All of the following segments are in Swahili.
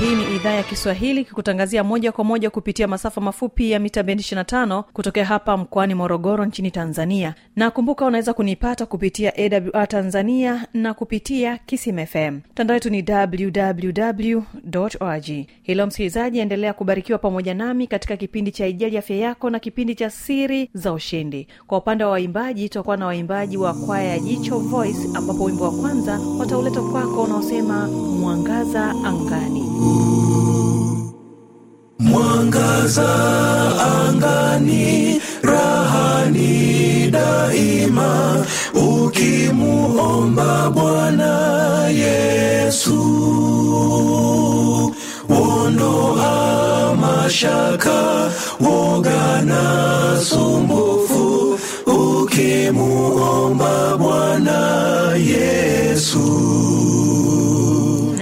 hii ni idhaa ya kiswahili kikutangazia moja kwa moja kupitia masafa mafupi ya mita bendi 25 kutokea hapa mkoani morogoro nchini tanzania. Na kumbuka unaweza kunipata kupitia awr tanzania na kupitia kisim mtandao wetu ni www org hilo msikilizaji endelea kubarikiwa pamoja nami katika kipindi cha ijali afya yako na kipindi cha siri za ushindi. Kwa upande wa waimbaji tutakuwa na waimbaji wa kwaya ya jicho voice ambapo wimbo wa kwanza watauleta kwako unaosema mwangaza angani mwangaza angani rahani daima. Ukimuomba bwana yesu wondoa mashaka woga na sumbufu. Ukimuomba bwana yesu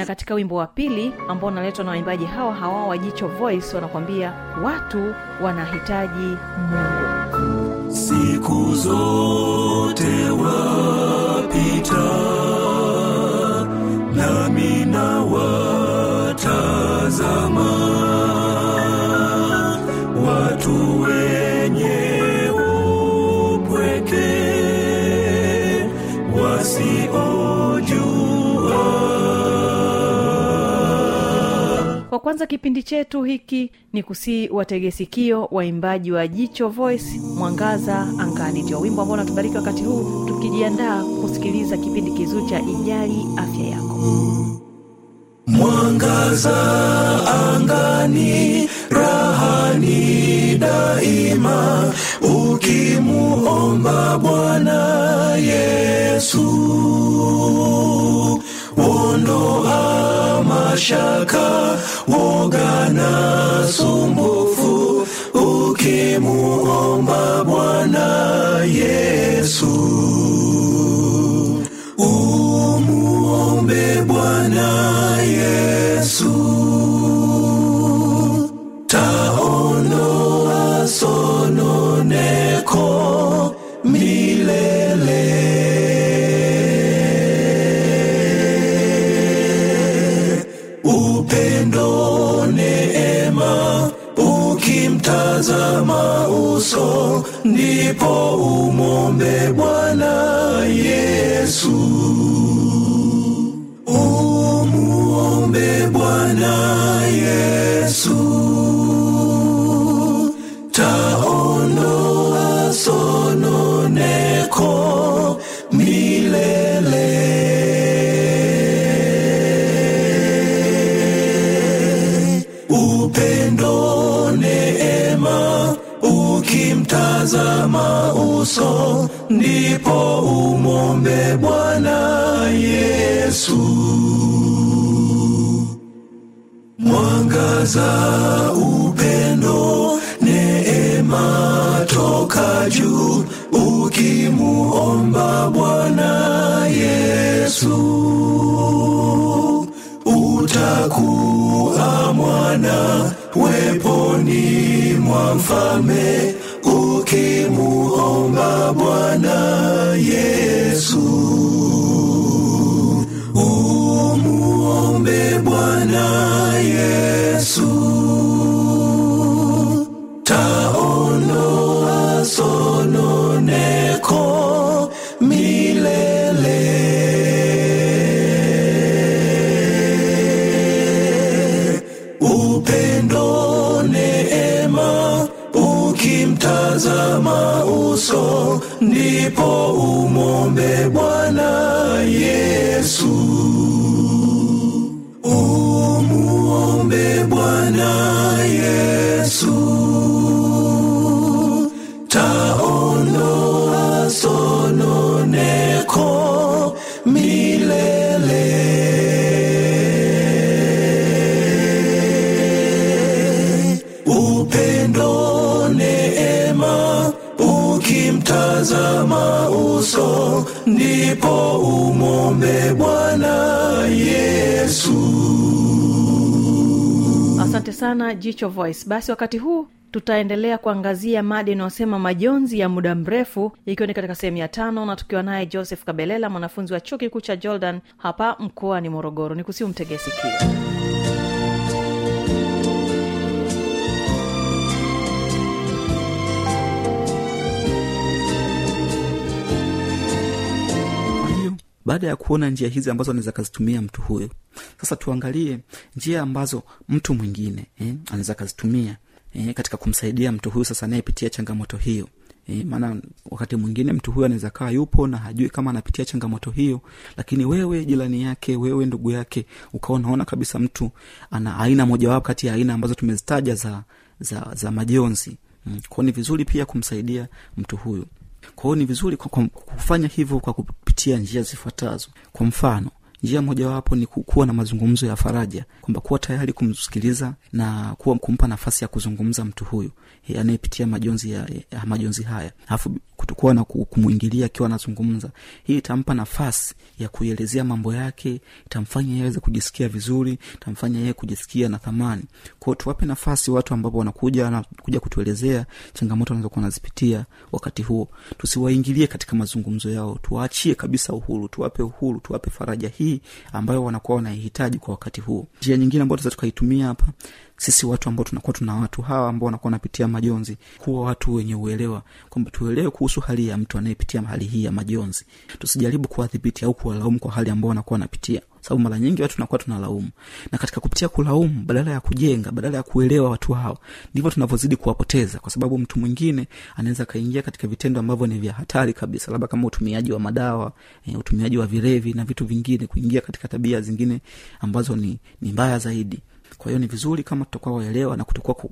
na katika wimbo wa pili ambao unaletwa na waimbaji hawa hawa wa jicho voice wanakuambia watu wanahitaji mungu. Siku zote wapita kwanza kipindi chetu hiki ni kusii wategesikio waimbaji wa jicho voice mwangaza angani. Ndio wimbo ambao unatubariki wakati huu tukijiandaa kusikiliza kipindi kizuri cha ijali afya yako. Mwangaza angani rahani daima ukimuomba bwana yesu ondoa mashaka woga na sumbufu ukimuomba bwana yesu ukimtazama uso ndipo umombe bwana yesu. Umuombe bwana yesu ukimtazama uso ndipo umombe bwana yesu. Mwangaza upendo neema toka juu ukimuomba bwana yesu. Utakuwa mwana weponi mwa mfalme ukimuomba bwana yesu. Umuombe bwana yesu ndipo umombe bwana yesu. Umuombe bwana yesu ndipo umombe bwana yesu. Asante sana jicho voice. Basi wakati huu tutaendelea kuangazia mada inayosema majonzi ya muda mrefu ikiwa ni katika sehemu ya tano na tukiwa naye joseph kabelela mwanafunzi wa chuo kikuu cha jordan hapa mkoani morogoro. Ni kusiu mtegee baada ya kuona njia hizi ambazo anaweza akazitumia mtu huyo sasa tuangalie njia ambazo mtu mwingine eh, anaweza akazitumia eh, katika kumsaidia mtu huyu sasa anayepitia changamoto hiyo E, maana wakati mwingine mtu huyu anaweza kaa yupo na hajui kama anapitia changamoto hiyo lakini wewe jirani yake wewe ndugu yake ukawa unaona kabisa mtu ana aina mojawapo kati ya aina ambazo tumezitaja za za za majonzi mm. kwao ni vizuri pia kumsaidia mtu huyu kwao ni vizuri kufanya hivyo kwa kupitia njia zifuatazo. Kwa mfano njia mojawapo ni kuwa na mazungumzo ya faraja kwamba kuwa tayari kumsikiliza na kuwa kumpa nafasi ya kuzungumza mtu huyu eh, anayepitia majonzi ya, ya majonzi haya. Alafu kutokuwa na kumwingilia akiwa anazungumza hii itampa nafasi ya kuielezea mambo yake itamfanya yeye kujisikia vizuri itamfanya yeye kujisikia na thamani. Kwao tuwape nafasi watu ambapo wanakuja wanakuja kutuelezea changamoto wanazokuwa wanazipitia wakati huo. Tusiwaingilie katika mazungumzo yao tuwaachie kabisa uhuru tuwape uhuru tuwape faraja hii ambayo wanakuwa wanaihitaji kwa wakati huo. Njia nyingine ambayo tunaweza tukaitumia hapa sisi watu ambao tunakuwa tuna watu hawa ambao wanakuwa wanapitia majonzi kuwa watu wenye uelewa kwamba tuelewe kuhusu hali ya mtu anayepitia hali hii ya majonzi. Tusijaribu kuwadhibiti au kuwalaumu kwa hali ambao wanakuwa wanapitia sababu mara nyingi watu tunakuwa tunalaumu. Na katika kupitia kulaumu badala ya kujenga badala ya kuelewa watu hao ndivyo tunavyozidi kuwapoteza. Kwa sababu mtu mwingine anaweza akaingia katika vitendo ambavyo ni vya hatari kabisa labda kama utumiaji wa madawa e, utumiaji wa vilevi na vitu vingine kuingia katika tabia zingine ambazo ni, ni mbaya zaidi. Kwa hiyo ni vizuri kama tutakuwa waelewa na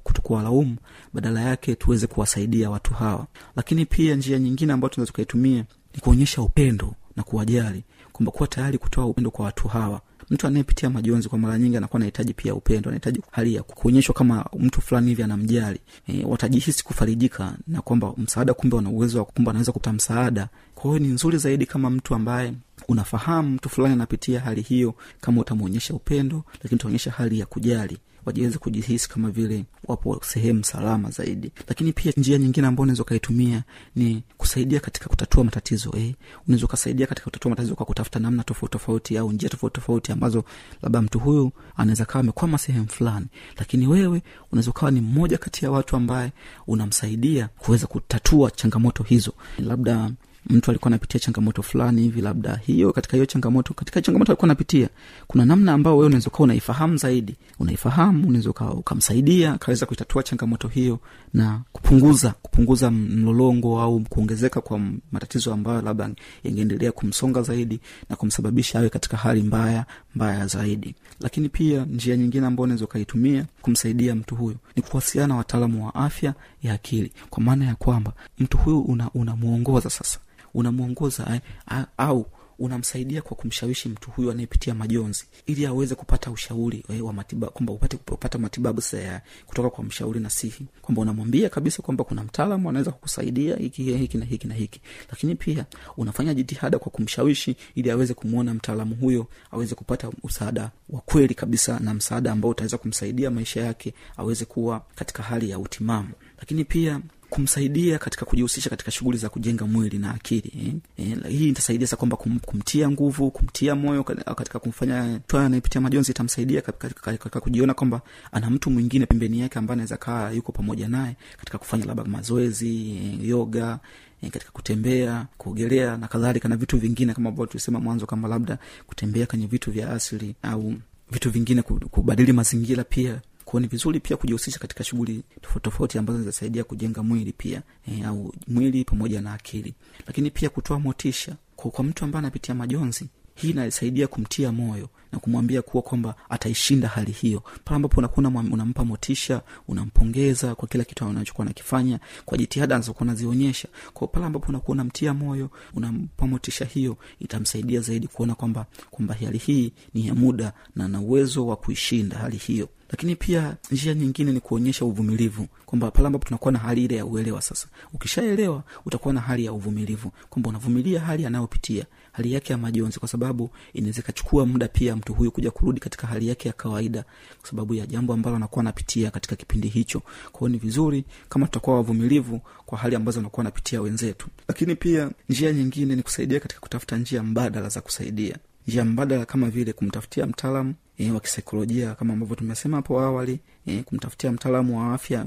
kutokuwa laumu badala yake tuweze kuwasaidia watu hawa. Lakini pia njia nyingine ambayo tunaweza tukaitumia ni kuonyesha upendo na kuwajali kwamba kuwa tayari kutoa upendo kwa watu hawa. Mtu anayepitia majonzi kwa mara nyingi anakuwa anahitaji pia upendo anahitaji hali ya kuonyeshwa kama mtu fulani hivi anamjali. E, watajihisi kufarijika na kwamba msaada kumbe wana uwezo wa kumbe anaweza kupata msaada. Kwa hiyo ni nzuri zaidi kama mtu ambaye unafahamu mtu fulani anapitia hali hiyo kama utamwonyesha upendo lakini utaonyesha hali ya kujali wajiweze kujihisi kama vile wapo sehemu salama zaidi. Lakini pia njia nyingine ambayo unaweza ukaitumia ni kusaidia katika kutatua matatizo eh? unaweza ukasaidia katika kutatua matatizo kwa kutafuta namna tofauti tofauti au njia tofauti tofauti ambazo labda mtu huyu anaweza kawa amekwama sehemu fulani. Lakini wewe unaweza ukawa ni mmoja kati ya watu ambaye unamsaidia kuweza kutatua changamoto hizo. Labda mtu alikuwa anapitia changamoto fulani hivi labda hiyo katika hiyo changamoto katika changamoto alikuwa anapitia kuna namna ambayo wewe unaweza ukawa unaifahamu zaidi unaifahamu unaweza ukamsaidia akaweza kuitatua changamoto hiyo na kupunguza kupunguza mlolongo au kuongezeka kwa matatizo ambayo labda yangeendelea kumsonga zaidi na kumsababisha awe katika hali mbaya mbaya zaidi. Lakini pia njia nyingine ambayo unaweza ukaitumia kumsaidia mtu huyo ni kuwasiliana na wataalamu wa afya ya akili kwa maana ya kwamba mtu huyu unamwongoza una sasa unamwongoza eh, au unamsaidia kwa kumshawishi mtu huyu anayepitia majonzi ili aweze kupata ushauri eh, wa matibabu kwamba upate kupata matibabu saa kutoka kwa mshauri nasihi kwamba unamwambia kabisa kwamba kuna mtaalamu anaweza kukusaidia hiki hiki na hiki na hiki. Lakini pia unafanya jitihada kwa kumshawishi ili aweze kumwona mtaalamu huyo aweze kupata msaada wa kweli kabisa na msaada ambao utaweza kumsaidia maisha yake aweze kuwa katika hali ya utimamu. Lakini pia kumsaidia katika kujihusisha katika shughuli za kujenga mwili na akili eh? Eh, hii itasaidia sa kwamba kum, kumtia nguvu kumtia moyo katika kumfanya toa anayepitia majonzi itamsaidia katika kujiona kwamba ana mtu mwingine pembeni yake ambaye anaweza kaa yuko pamoja naye katika kufanya labda mazoezi eh, yoga eh, katika kutembea kuogelea na kadhalika na vitu vingine kama ambavyo tulisema mwanzo kama labda kutembea kwenye vitu vya asili au vitu vingine kubadili mazingira pia kwao ni vizuri pia kujihusisha katika shughuli tofauti tofauti ambazo zinasaidia kujenga mwili pia e, au mwili pamoja na akili. Lakini pia kutoa motisha kwa, kwa mtu ambaye anapitia majonzi hii inasaidia kumtia moyo na kumwambia kuwa kwamba ataishinda hali hiyo. Pale ambapo unakuwa unampa motisha unampongeza kwa kila kitu anachokuwa nakifanya kwa jitihada anazokuwa nazionyesha kwa pale ambapo unakuwa unamtia moyo unampa motisha hiyo itamsaidia zaidi kuona kwamba kwamba hali hii ni ya muda na na uwezo wa kuishinda hali hiyo lakini pia njia nyingine ni kuonyesha uvumilivu kwamba pale ambapo tunakuwa na hali ile ya uelewa sasa. Ukishaelewa utakuwa na hali ya uvumilivu kwamba unavumilia hali anayopitia hali yake ya majonzi kwa sababu inaweza ikachukua muda pia mtu huyu kuja kurudi katika hali yake ya kawaida kwa sababu ya jambo ambalo anakuwa anapitia katika kipindi hicho. Kwao ni vizuri kama tutakuwa wavumilivu kwa hali ambazo anakuwa anapitia wenzetu. Lakini pia njia nyingine ni kusaidia katika kutafuta njia mbadala za kusaidia njia mbadala kama vile kumtafutia mtaalamu e, wa kisaikolojia kama ambavyo tumesema hapo awali e, kumtafutia mtaalamu wa afya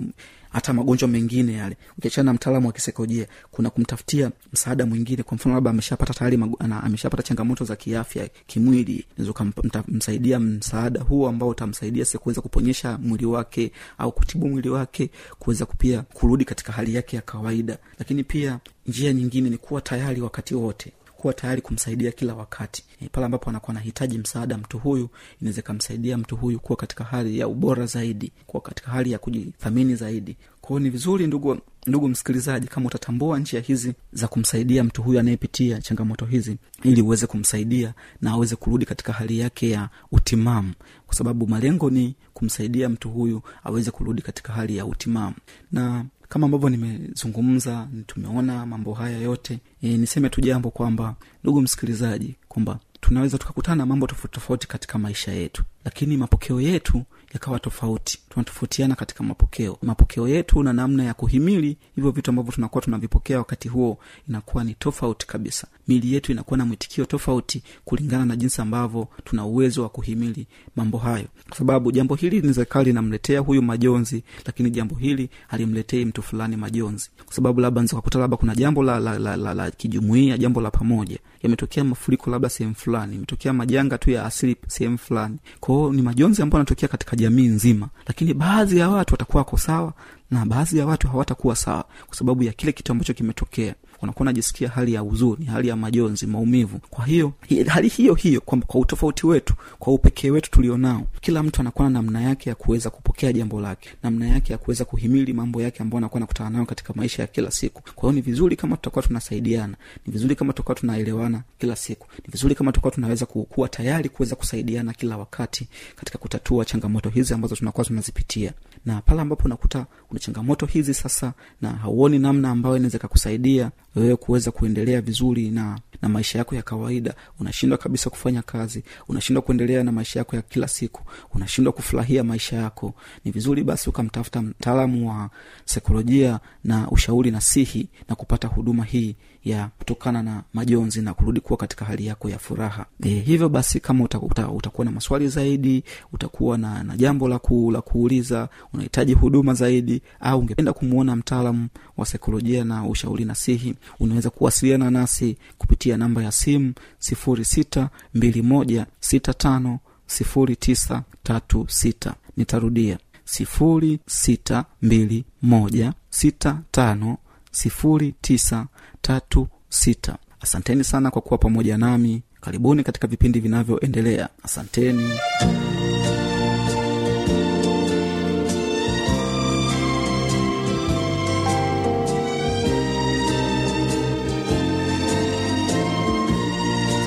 hata magonjwa mengine yale. Ukiachana na mtaalamu wa kisaikolojia kuna kumtafutia msaada mwingine. Kwa mfano labda ameshapata tayari ameshapata changamoto za kiafya kimwili ukamsaidia msaada huo ambao utamsaidia si kuweza kuponyesha mwili wake au kutibu mwili wake kuweza pia kurudi katika hali yake ya kawaida. Lakini pia njia nyingine ni kuwa tayari wakati wote kuwa tayari kumsaidia kila wakati. E, pale ambapo anakuwa anahitaji msaada mtu huyu inaweza ikamsaidia mtu huyu kuwa katika hali ya ubora zaidi kuwa katika hali ya kujithamini zaidi. Kwao ni vizuri ndugu ndugu msikilizaji kama utatambua njia hizi za kumsaidia mtu huyu anayepitia changamoto hizi ili uweze kumsaidia na aweze kurudi katika hali yake ya utimamu. Kwa sababu malengo ni kumsaidia mtu huyu aweze kurudi katika hali ya utimamu. Na kama ambavyo nimezungumza tumeona mambo haya yote. E, niseme tu jambo kwamba ndugu msikilizaji kwamba tunaweza tukakutana na mambo tofauti tofauti katika maisha yetu lakini mapokeo yetu yakawa tofauti tunatofautiana katika mapokeo. Mapokeo yetu na namna ya kuhimili hivyo vitu ambavyo tunakuwa tunavipokea wakati huo inakuwa ni tofauti kabisa. Mili yetu inakuwa na mwitikio tofauti kulingana na jinsi ambavyo tuna uwezo wa kuhimili mambo hayo. Kwa sababu jambo hili linaweza ikawa linamletea huyu majonzi lakini jambo hili halimletei mtu fulani majonzi. Kwa sababu labda nza labda kuna jambo la, la, la, la, la kijumuia jambo la pamoja. Yametokea mafuriko labda sehemu fulani imetokea majanga tu ya asili sehemu fulani. Kwao ni majonzi ambayo anatokea katika jamii nzima lakini baadhi ya watu watakuwa wako sawa na baadhi ya watu hawatakuwa sawa kwa sababu ya kile kitu ambacho kimetokea. Wanakuwa najisikia hali ya huzuni hali ya majonzi maumivu. Kwa hiyo hali hiyo hiyo kwamba kwa utofauti wetu kwa upekee wetu tulionao kila mtu anakuwa na namna yake ya kuweza kupokea jambo lake namna yake ya kuweza kuhimili mambo yake ambayo anakuwa nakutana nayo katika maisha ya kila siku. Kwa hiyo ni vizuri kama tutakuwa tunasaidiana ni vizuri kama tutakuwa tunaelewana kila siku ni vizuri kama tutakuwa tunaweza ku- kuwa tayari kuweza kusaidiana kila wakati katika kutatua changamoto hizi ambazo tunakuwa tunazipitia na pale ambapo unakuta una changamoto hizi sasa na hauoni namna ambayo inaweza ikakusaidia wewe kuweza kuendelea vizuri na na maisha yako ya kawaida unashindwa kabisa kufanya kazi unashindwa kuendelea na maisha yako ya kila siku unashindwa kufurahia maisha yako ni vizuri basi ukamtafuta mtaalamu wa saikolojia na ushauri nasihi na kupata huduma hii ya kutokana na majonzi na kurudi kuwa katika hali yako ya furaha. E, hivyo basi kama uta, uta, utakuwa na maswali zaidi utakuwa na, na jambo la, la kuuliza unahitaji huduma zaidi au ungependa kumwona mtaalamu wa saikolojia na ushauri nasihi unaweza kuwasiliana nasi kupitia namba ya simu sifuri sita mbili moja sita tano sifuri tisa tatu sita. Nitarudia sifuri sita mbili moja sita tano sifuri tisa tatu sita. Asanteni sana kwa kuwa pamoja nami. Karibuni katika vipindi vinavyoendelea. Asanteni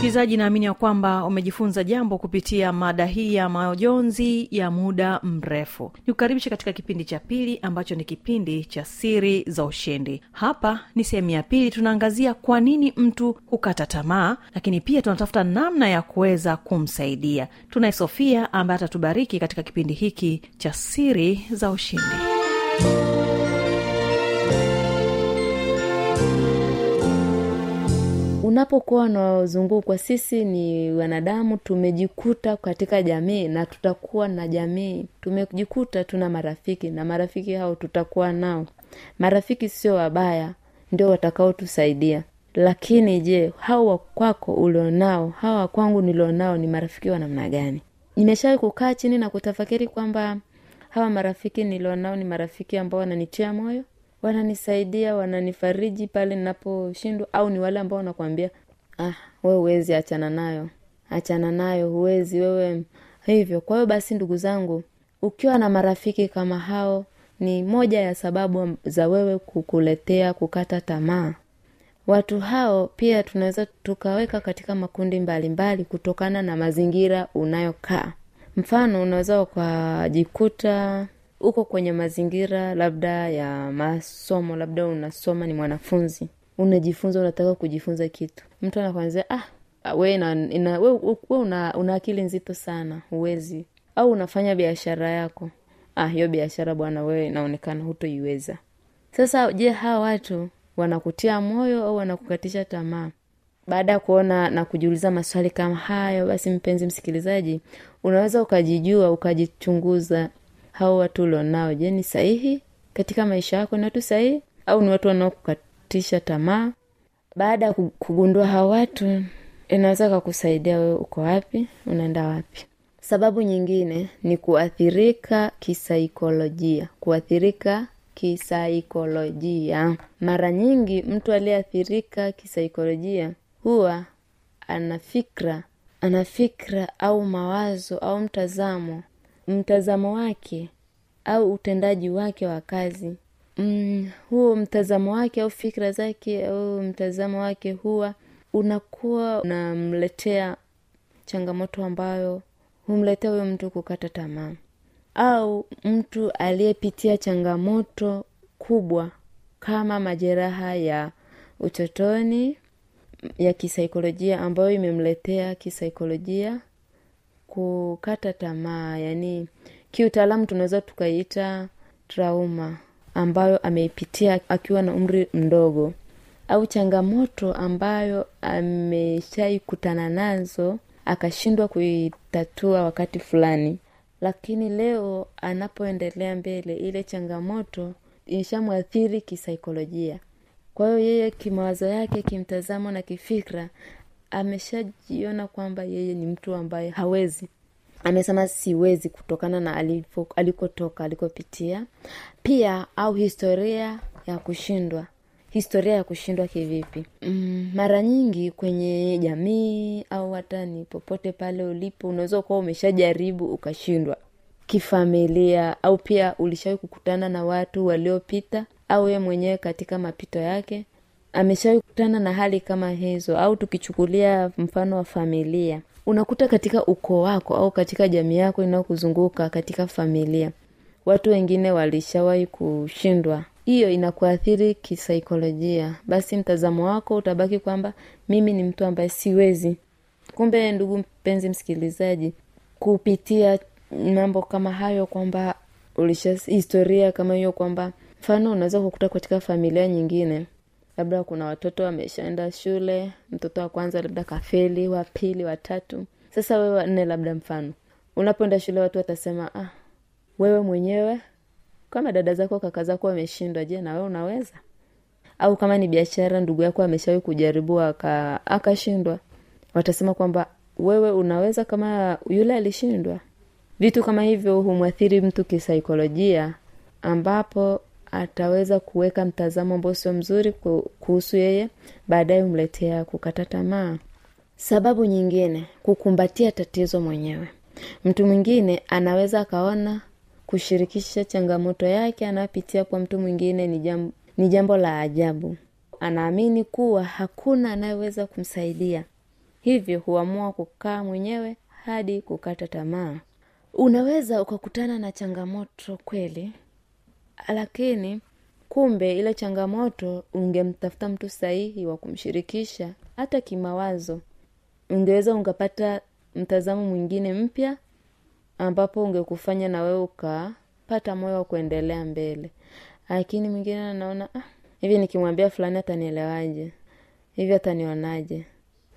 msikilizaji naamini ya kwamba umejifunza jambo kupitia mada hii ya majonzi ya muda mrefu. Ni kukaribisha katika kipindi cha pili ambacho ni kipindi cha siri za ushindi. Hapa ni sehemu ya pili tunaangazia kwa nini mtu hukata tamaa lakini pia tunatafuta namna ya kuweza kumsaidia. Tunaye sofia ambaye atatubariki katika kipindi hiki cha siri za ushindi unapokuwa unazungukwa sisi ni wanadamu tumejikuta katika jamii na tutakuwa na jamii. Tumejikuta tuna marafiki na marafiki hao tutakuwa nao. Marafiki sio wabaya ndio watakaotusaidia. Lakini je hao wa kwako ulionao hawa wa kwangu nilionao ni marafiki wa namna gani? Nimeshawai kukaa chini na kutafakiri kwamba hawa marafiki nilionao ni marafiki ambao wananitia moyo wananisaidia wananifariji pale ninaposhindwa au ni wale ambao wanakwambia ah we huwezi achana nayo achana nayo huwezi wewe hivyo. Kwa hiyo basi ndugu zangu ukiwa na marafiki kama hao ni moja ya sababu za wewe kukuletea kukata tamaa. Watu hao pia tunaweza tukaweka katika makundi mbalimbali mbali kutokana na mazingira unayokaa. Mfano unaweza ukajikuta uko kwenye mazingira labda ya masomo labda unasoma ni mwanafunzi unajifunza unataka kujifunza kitu. Mtu anakuanzia ah we, na, ina, we, we una, una akili nzito sana huwezi. Au unafanya biashara yako. Ah hiyo biashara bwana wewe inaonekana hutoiweza. Sasa je hawa watu wanakutia moyo au wanakukatisha tamaa? Baada ya kuona na kujiuliza maswali kama hayo basi mpenzi msikilizaji unaweza ukajijua ukajichunguza hao watu ulionao. Je ni sahihi katika maisha yako ni watu sahihi? Au ni watu wanaokukatisha tamaa? Baada ya kugundua hao watu inaweza kakusaidia wewe uko wapi unaenda wapi. Sababu nyingine ni kuathirika kisaikolojia. Kuathirika kisaikolojia. Mara nyingi mtu aliyeathirika kisaikolojia huwa ana fikra ana fikra au mawazo au mtazamo mtazamo wake au utendaji wake wa kazi. Mm, huo mtazamo wake au fikra zake au mtazamo wake huwa unakuwa unamletea changamoto ambayo humletea huyo mtu kukata tamaa. Au mtu aliyepitia changamoto kubwa kama majeraha ya utotoni ya kisaikolojia ambayo imemletea kisaikolojia kukata tamaa yani kiutaalamu tunaweza tukaiita trauma ambayo ameipitia akiwa na umri mdogo au changamoto ambayo ameshaikutana nazo akashindwa kuitatua wakati fulani. Lakini leo anapoendelea mbele ile changamoto ishamwathiri kisaikolojia. Kwa hiyo yeye kimawazo yake kimtazamo na kifikra ameshajiona kwamba yeye ni mtu ambaye hawezi. Amesema siwezi kutokana na alipo, alikotoka alikopitia. Pia au historia ya kushindwa. Historia ya kushindwa kivipi? Mm, mara nyingi kwenye jamii au hata ni popote pale ulipo unaweza kuwa umeshajaribu ukashindwa. Kifamilia au pia ulishawahi kukutana na watu waliopita au ye mwenyewe katika mapito yake ameshawahi kukutana na hali kama hizo au tukichukulia mfano wa familia. Unakuta katika ukoo wako au katika jamii yako inayokuzunguka katika familia watu wengine walishawahi kushindwa. Hiyo inakuathiri kisaikolojia. Basi mtazamo wako utabaki kwamba mimi ni mtu ambaye siwezi. Kumbe ndugu mpenzi msikilizaji kupitia mambo kama hayo kwamba ulisha historia kama hiyo kwamba mfano unaweza kukuta katika familia nyingine labda kuna watoto wameshaenda shule mtoto wa kwanza labda kafeli wa pili watatu sasa wewe wanne labda mfano. Unapoenda shule watu watasema ah wewe mwenyewe kama dada zako kaka zako wameshindwa je na unaweza? Au kama ni biashara ndugu yako ameshawahi kujaribu aka akashindwa. Watasema kwamba wewe unaweza kama yule alishindwa. Vitu kama hivyo humwathiri mtu kisaikolojia ambapo ataweza kuweka mtazamo ambao sio mzuri kuhusu yeye baadaye humletea kukata tamaa. Sababu nyingine kukumbatia tatizo mwenyewe. Mtu mwingine anaweza akaona kushirikisha changamoto yake anayopitia kwa mtu mwingine ni jambo, ni jambo la ajabu. Anaamini kuwa hakuna anayeweza kumsaidia. Hivyo huamua kukaa mwenyewe hadi kukata tamaa. Unaweza ukakutana na changamoto kweli lakini kumbe ile changamoto ungemtafuta mtu sahihi wa kumshirikisha hata kimawazo ungeweza ungapata mtazamo mwingine mpya ambapo ungekufanya na wewe ukapata moyo wa kuendelea mbele. Lakini mwingine anaona ah, nikimwambia fulani atanielewaje? Hivi atanionaje?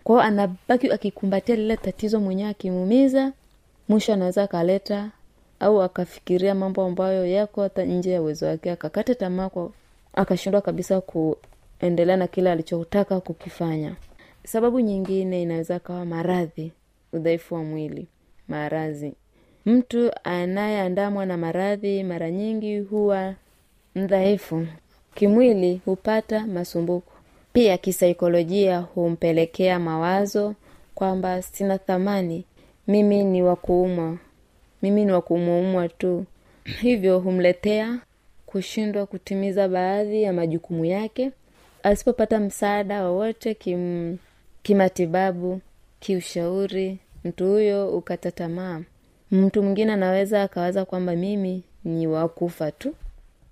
Kwao anabaki akikumbatia lile tatizo mwenyewe akimuumiza mwisho anaweza akaleta au akafikiria mambo ambayo yako hata nje ya uwezo wake akakata tamaa kwa akashindwa kabisa kuendelea na kile alichotaka kukifanya. Sababu nyingine inaweza kawa maradhi udhaifu wa mwili maradhi. Mtu anayeandamwa na maradhi mara nyingi huwa mdhaifu. Kimwili hupata masumbuko. Pia kisaikolojia humpelekea mawazo kwamba sina thamani mimi ni wa kuumwa mimi ni wa kuumwaumwa tu. Hivyo humletea kushindwa kutimiza baadhi ya majukumu yake. Asipopata msaada wowote kim, kimatibabu kiushauri mtu huyo ukata tamaa. Mtu mwingine anaweza akawaza kwamba mimi ni wakufa tu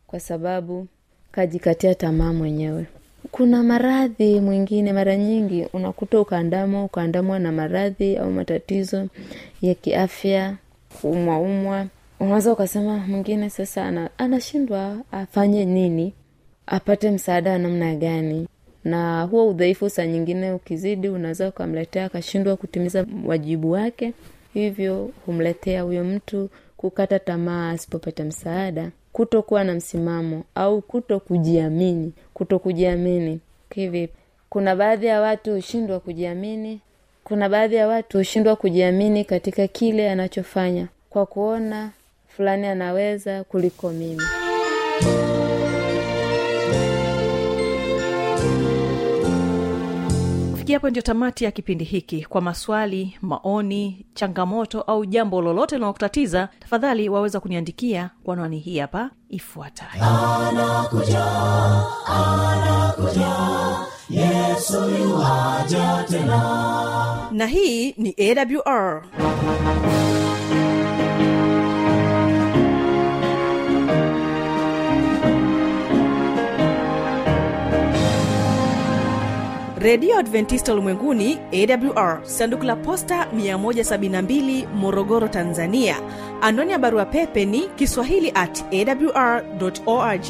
kwa sababu kajikatia tamaa mwenyewe. Kuna maradhi mwingine mara nyingi unakuta ukaandamwa ukaandamwa na maradhi au matatizo ya kiafya kuumwaumwa unaweza ukasema mwingine sasa ana, anashindwa afanye nini? Apate msaada wa namna gani? Na huo udhaifu saa nyingine ukizidi unaweza ukamletea akashindwa kutimiza wajibu wake. Hivyo humletea huyo mtu kukata tamaa asipopata msaada. Kutokuwa na msimamo au kuto kujiamini kuto kujiamini kivipi? Kuna baadhi ya watu hushindwa kujiamini kuna baadhi ya watu hushindwa kujiamini katika kile anachofanya kwa kuona fulani anaweza kuliko mimi. Kufikia hapo ndio tamati ya kipindi hiki. Kwa maswali maoni changamoto au jambo lolote linalokutatiza tafadhali waweza kuniandikia kwa anwani hii hapa ifuatayo na hii ni awr redio adventista ulimwenguni awr sanduku la posta 172 morogoro tanzania. Anwani ya barua pepe ni kiswahili at awr org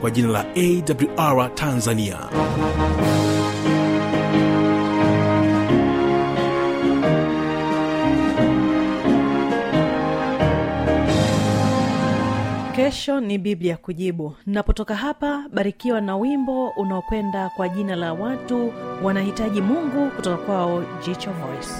kwa jina la awr tanzania. Kesho ni biblia kujibu. Napotoka hapa barikiwa na wimbo unaokwenda kwa jina la watu wanahitaji mungu kutoka kwao jicho voice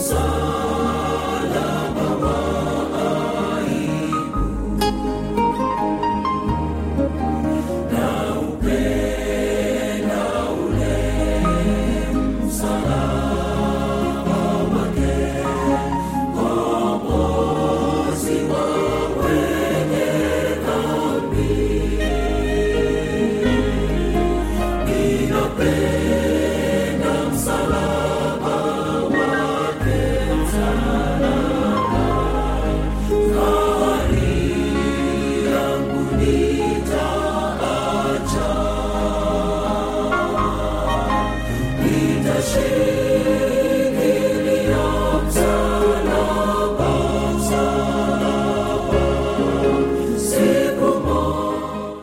So.